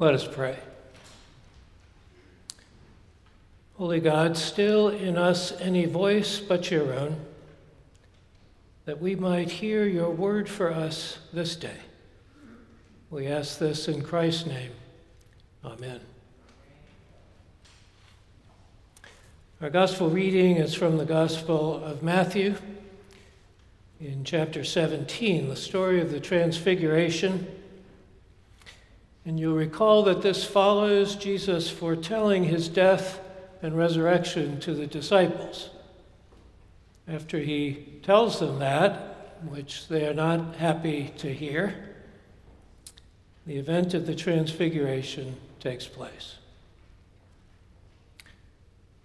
Let us pray. Holy God, still in us any voice but your own, that we might hear your word for us this day. We ask this in Christ's name. Amen. Our gospel reading is from the Gospel of Matthew in chapter 17, the story of the Transfiguration. And you'll recall that this follows Jesus foretelling his death and resurrection to the disciples. After he tells them that, which they are not happy to hear, the event of the Transfiguration takes place.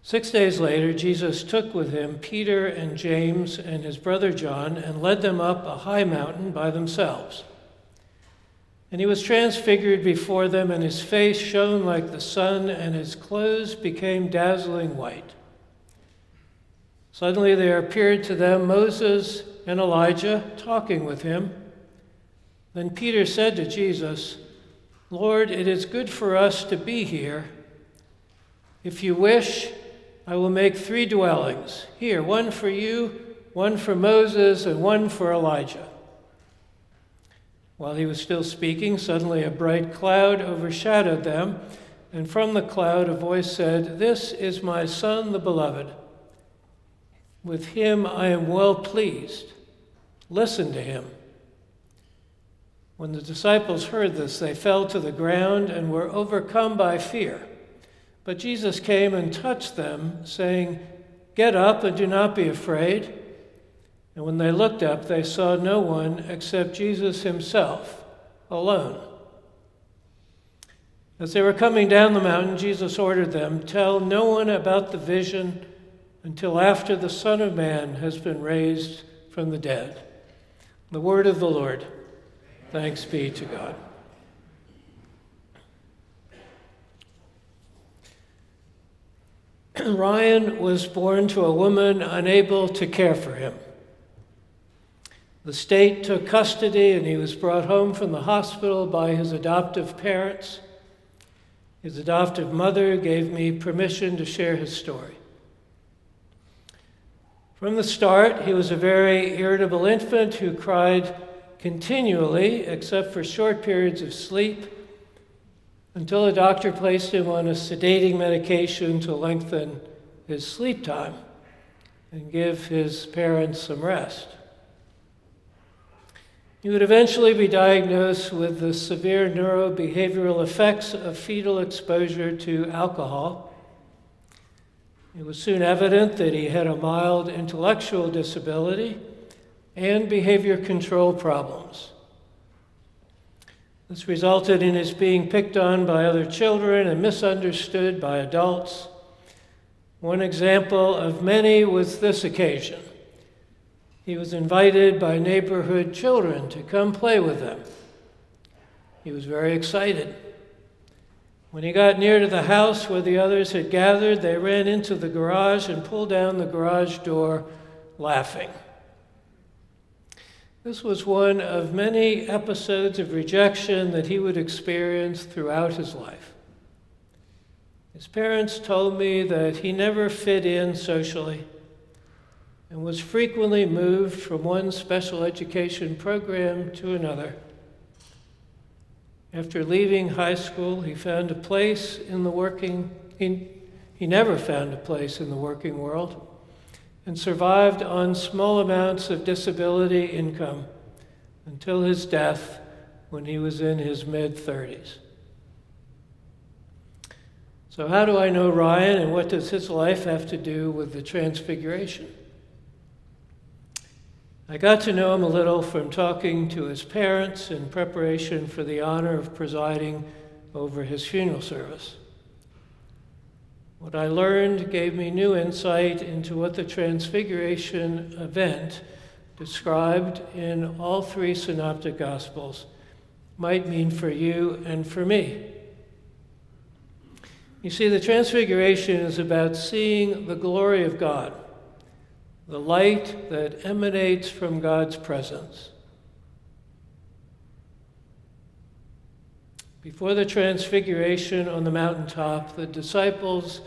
Six days later, Jesus took with him Peter and James and his brother John and led them up a high mountain by themselves. And he was transfigured before them, and his face shone like the sun, and his clothes became dazzling white. Suddenly there appeared to them Moses and Elijah talking with him. Then Peter said to Jesus, Lord, it is good for us to be here. If you wish, I will make three dwellings here one for you, one for Moses, and one for Elijah. While he was still speaking, suddenly a bright cloud overshadowed them, and from the cloud a voice said, This is my Son, the Beloved. With him I am well pleased. Listen to him. When the disciples heard this, they fell to the ground and were overcome by fear. But Jesus came and touched them, saying, Get up and do not be afraid. And when they looked up, they saw no one except Jesus himself, alone. As they were coming down the mountain, Jesus ordered them, Tell no one about the vision until after the Son of Man has been raised from the dead. The word of the Lord. Thanks be to God. Ryan was born to a woman unable to care for him. The state took custody and he was brought home from the hospital by his adoptive parents. His adoptive mother gave me permission to share his story. From the start, he was a very irritable infant who cried continually, except for short periods of sleep until a doctor placed him on a sedating medication to lengthen his sleep time and give his parents some rest. He would eventually be diagnosed with the severe neurobehavioral effects of fetal exposure to alcohol. It was soon evident that he had a mild intellectual disability and behavior control problems. This resulted in his being picked on by other children and misunderstood by adults. One example of many was this occasion. He was invited by neighborhood children to come play with them. He was very excited. When he got near to the house where the others had gathered, they ran into the garage and pulled down the garage door laughing. This was one of many episodes of rejection that he would experience throughout his life. His parents told me that he never fit in socially and was frequently moved from one special education program to another. After leaving high school, he found a place in the working, he, he never found a place in the working world and survived on small amounts of disability income until his death when he was in his mid 30s. So, how do I know Ryan and what does his life have to do with the Transfiguration? I got to know him a little from talking to his parents in preparation for the honor of presiding over his funeral service. What I learned gave me new insight into what the Transfiguration event, described in all three Synoptic Gospels, might mean for you and for me. You see, the Transfiguration is about seeing the glory of God, the light that emanates from God's presence. Before the transfiguration on the mountaintop, the disciples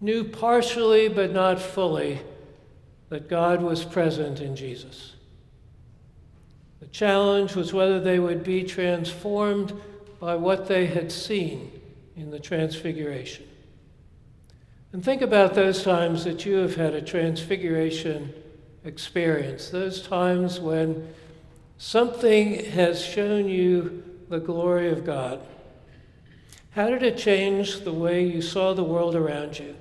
knew partially but not fully that God was present in Jesus. The challenge was whether they would be transformed by what they had seen in the transfiguration. And think about those times that you have had a transfiguration experience, those times when something has shown you the glory of God. How did it change the way you saw the world around you?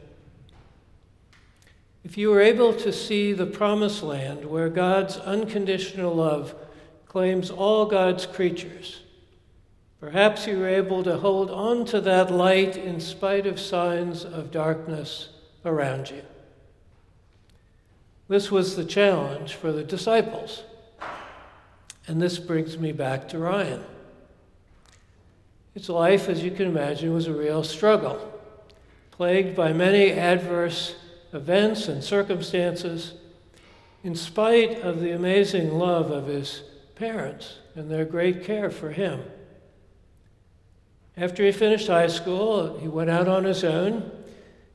If you were able to see the promised land where God's unconditional love claims all God's creatures, perhaps you were able to hold on to that light in spite of signs of darkness around you. This was the challenge for the disciples. And this brings me back to Ryan. His life, as you can imagine, was a real struggle, plagued by many adverse events and circumstances, in spite of the amazing love of his parents and their great care for him. After he finished high school, he went out on his own.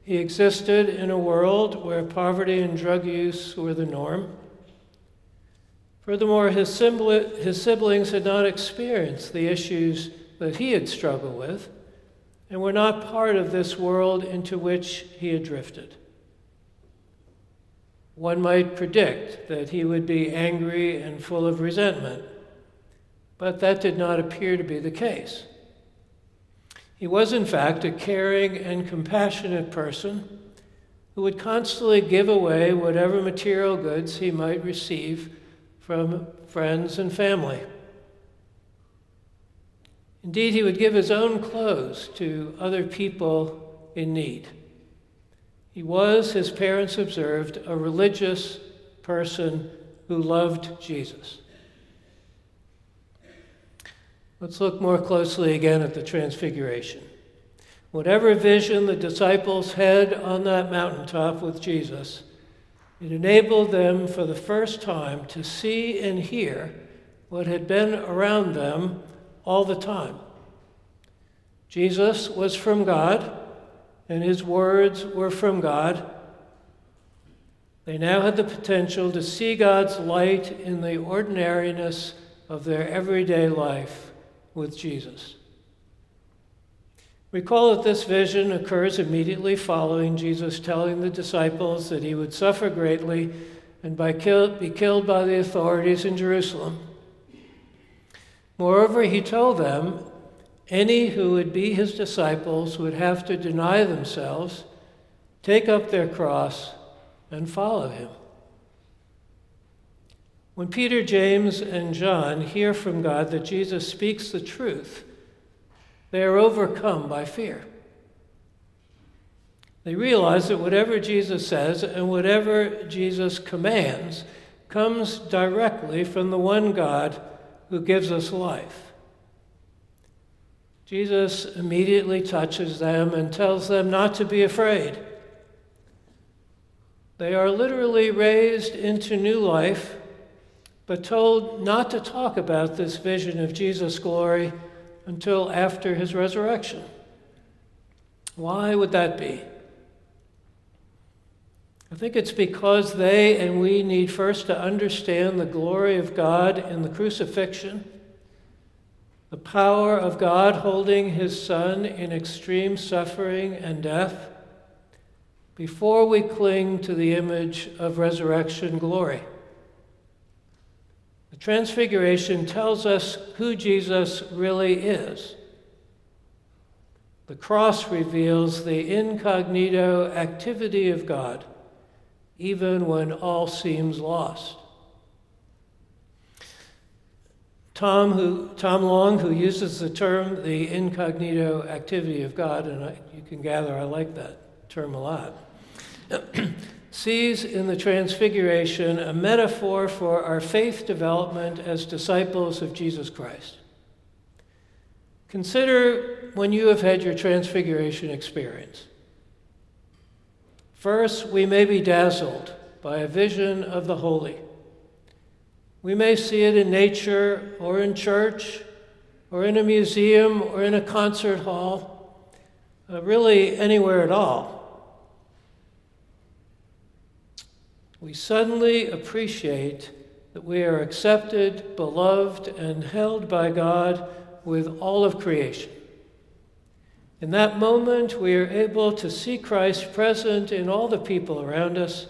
He existed in a world where poverty and drug use were the norm. Furthermore, his, siblings had not experienced the issues that he had struggled with and were not part of this world into which he had drifted. One might predict that he would be angry and full of resentment, but that did not appear to be the case. He was, in fact, a caring and compassionate person who would constantly give away whatever material goods he might receive from friends and family. Indeed, he would give his own clothes to other people in need. He was, his parents observed, a religious person who loved Jesus. Let's look more closely again at the Transfiguration. Whatever vision the disciples had on that mountaintop with Jesus, it enabled them for the first time to see and hear what had been around them all the time. Jesus was from God and his words were from God. They now had the potential to see God's light in the ordinariness of their everyday life with Jesus. Recall that this vision occurs immediately following Jesus telling the disciples that he would suffer greatly and by kill, be killed by the authorities in Jerusalem. Moreover, he told them any who would be his disciples would have to deny themselves, take up their cross, and follow him. When Peter, James, and John hear from God that Jesus speaks the truth, they are overcome by fear. They realize that whatever Jesus says and whatever Jesus commands comes directly from the one God who gives us life. Jesus immediately touches them and tells them not to be afraid. They are literally raised into new life, but told not to talk about this vision of Jesus' glory until after his resurrection. Why would that be? I think it's because they and we need first to understand the glory of God in the crucifixion the power of God holding his Son in extreme suffering and death, before we cling to the image of resurrection glory. Transfiguration tells us who Jesus really is. The cross reveals the incognito activity of God, even when all seems lost. Tom, who, Tom Long, who uses the term the incognito activity of God, and I, you can gather I like that term a lot, sees in the Transfiguration a metaphor for our faith development as disciples of Jesus Christ. Consider when you have had your Transfiguration experience. First, we may be dazzled by a vision of the holy we may see it in nature or in church or in a museum or in a concert hall, uh, really anywhere at all. We suddenly appreciate that we are accepted, beloved, and held by God with all of creation. In that moment, we are able to see Christ present in all the people around us,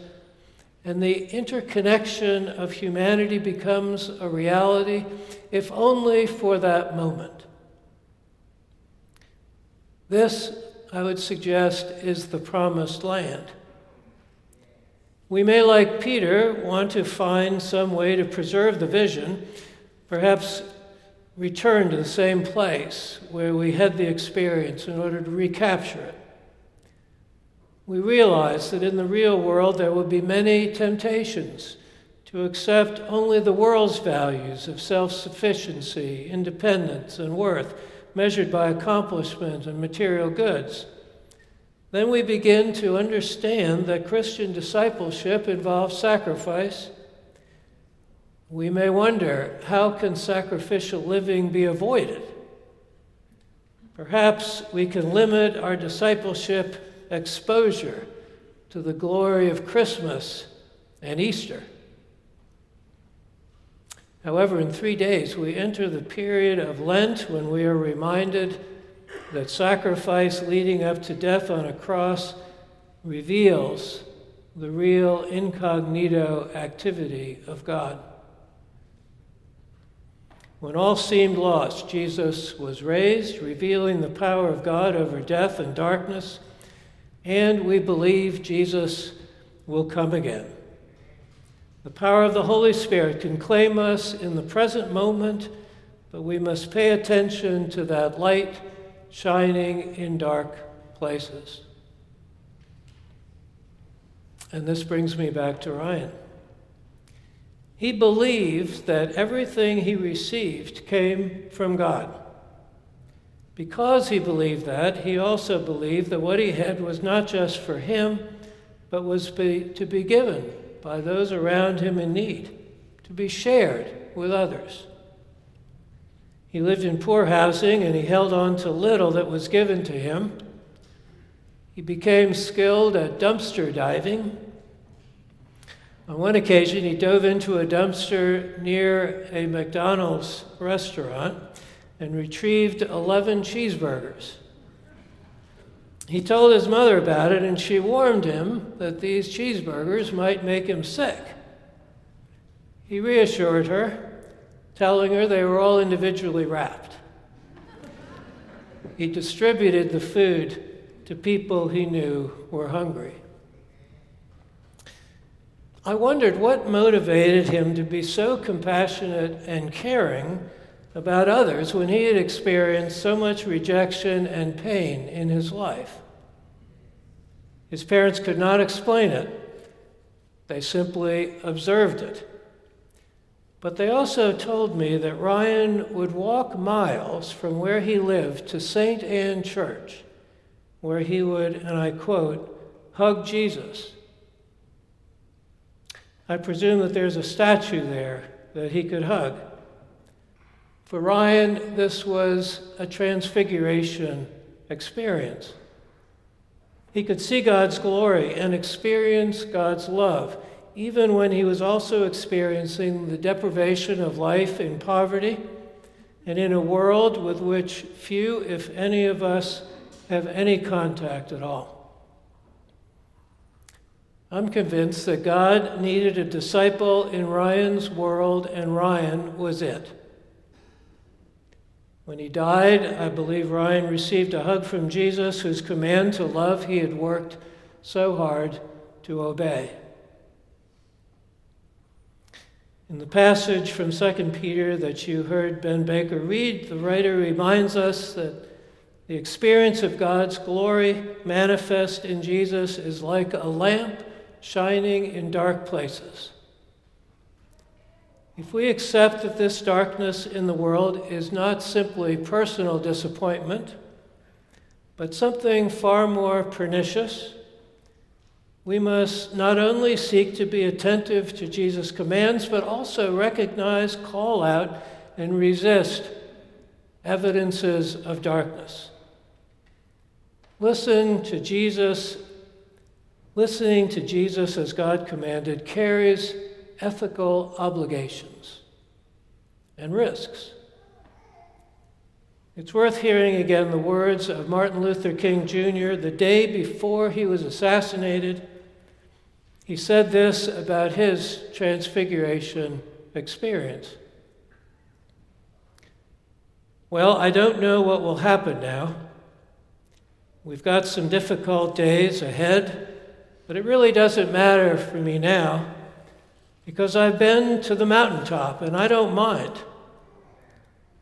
and the interconnection of humanity becomes a reality, if only for that moment. This, I would suggest, is the promised land. We may, like Peter, want to find some way to preserve the vision, perhaps return to the same place where we had the experience in order to recapture it. We realize that in the real world there will be many temptations to accept only the world's values of self sufficiency, independence, and worth, measured by accomplishment and material goods. Then we begin to understand that Christian discipleship involves sacrifice we may wonder how can sacrificial living be avoided? Perhaps we can limit our discipleship exposure to the glory of Christmas and Easter. However, in three days, we enter the period of Lent when we are reminded that sacrifice leading up to death on a cross reveals the real incognito activity of God. When all seemed lost, Jesus was raised, revealing the power of God over death and darkness, and we believe Jesus will come again. The power of the Holy Spirit can claim us in the present moment, but we must pay attention to that light shining in dark places. And this brings me back to Ryan. He believed that everything he received came from God. Because he believed that, he also believed that what he had was not just for him, but was be, to be given by those around him in need, to be shared with others. He lived in poor housing and he held on to little that was given to him. He became skilled at dumpster diving on one occasion, he dove into a dumpster near a McDonald's restaurant and retrieved 11 cheeseburgers. He told his mother about it, and she warned him that these cheeseburgers might make him sick. He reassured her, telling her they were all individually wrapped. He distributed the food to people he knew were hungry. I wondered what motivated him to be so compassionate and caring about others when he had experienced so much rejection and pain in his life. His parents could not explain it, they simply observed it. But they also told me that Ryan would walk miles from where he lived to St. Anne Church, where he would, and I quote, hug Jesus I presume that there's a statue there that he could hug. For Ryan, this was a transfiguration experience. He could see God's glory and experience God's love, even when he was also experiencing the deprivation of life in poverty and in a world with which few, if any of us, have any contact at all. I'm convinced that God needed a disciple in Ryan's world, and Ryan was it. When he died, I believe Ryan received a hug from Jesus, whose command to love he had worked so hard to obey. In the passage from 2 Peter that you heard Ben Baker read, the writer reminds us that the experience of God's glory manifest in Jesus is like a lamp shining in dark places. If we accept that this darkness in the world is not simply personal disappointment, but something far more pernicious, we must not only seek to be attentive to Jesus' commands, but also recognize, call out, and resist evidences of darkness. Listen to Jesus. Listening to Jesus as God commanded carries ethical obligations and risks. It's worth hearing again the words of Martin Luther King Jr. the day before he was assassinated. He said this about his transfiguration experience. Well, I don't know what will happen now. We've got some difficult days ahead, but it really doesn't matter for me now because I've been to the mountaintop and I don't mind.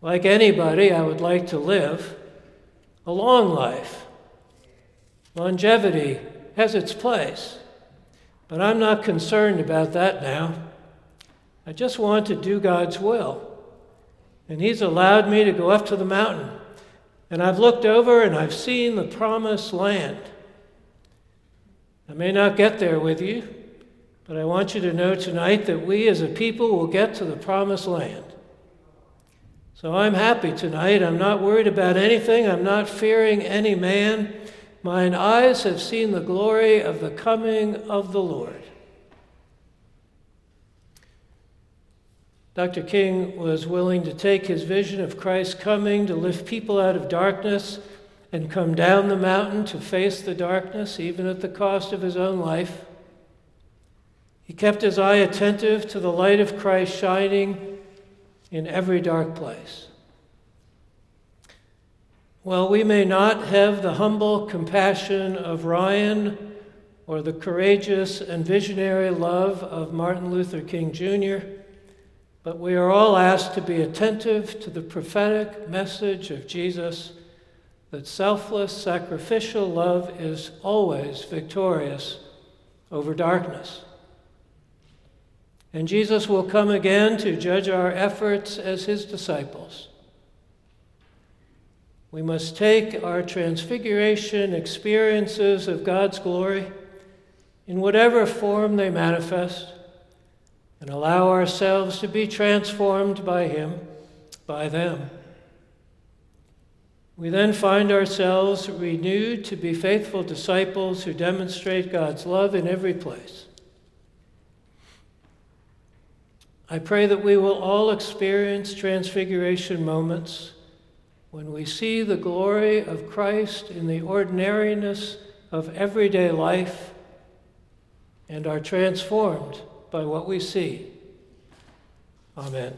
Like anybody, I would like to live a long life. Longevity has its place, but I'm not concerned about that now. I just want to do God's will. And He's allowed me to go up to the mountain. And I've looked over and I've seen the promised land. I may not get there with you, but I want you to know tonight that we as a people will get to the promised land. So I'm happy tonight. I'm not worried about anything. I'm not fearing any man. Mine eyes have seen the glory of the coming of the Lord. Dr. King was willing to take his vision of Christ coming to lift people out of darkness and come down the mountain to face the darkness, even at the cost of his own life. He kept his eye attentive to the light of Christ shining in every dark place. While we may not have the humble compassion of Ryan or the courageous and visionary love of Martin Luther King Jr., but we are all asked to be attentive to the prophetic message of Jesus that selfless, sacrificial love is always victorious over darkness. And Jesus will come again to judge our efforts as his disciples. We must take our transfiguration experiences of God's glory in whatever form they manifest and allow ourselves to be transformed by Him, by them. We then find ourselves renewed to be faithful disciples who demonstrate God's love in every place. I pray that we will all experience transfiguration moments when we see the glory of Christ in the ordinariness of everyday life and are transformed by what we see. Amen.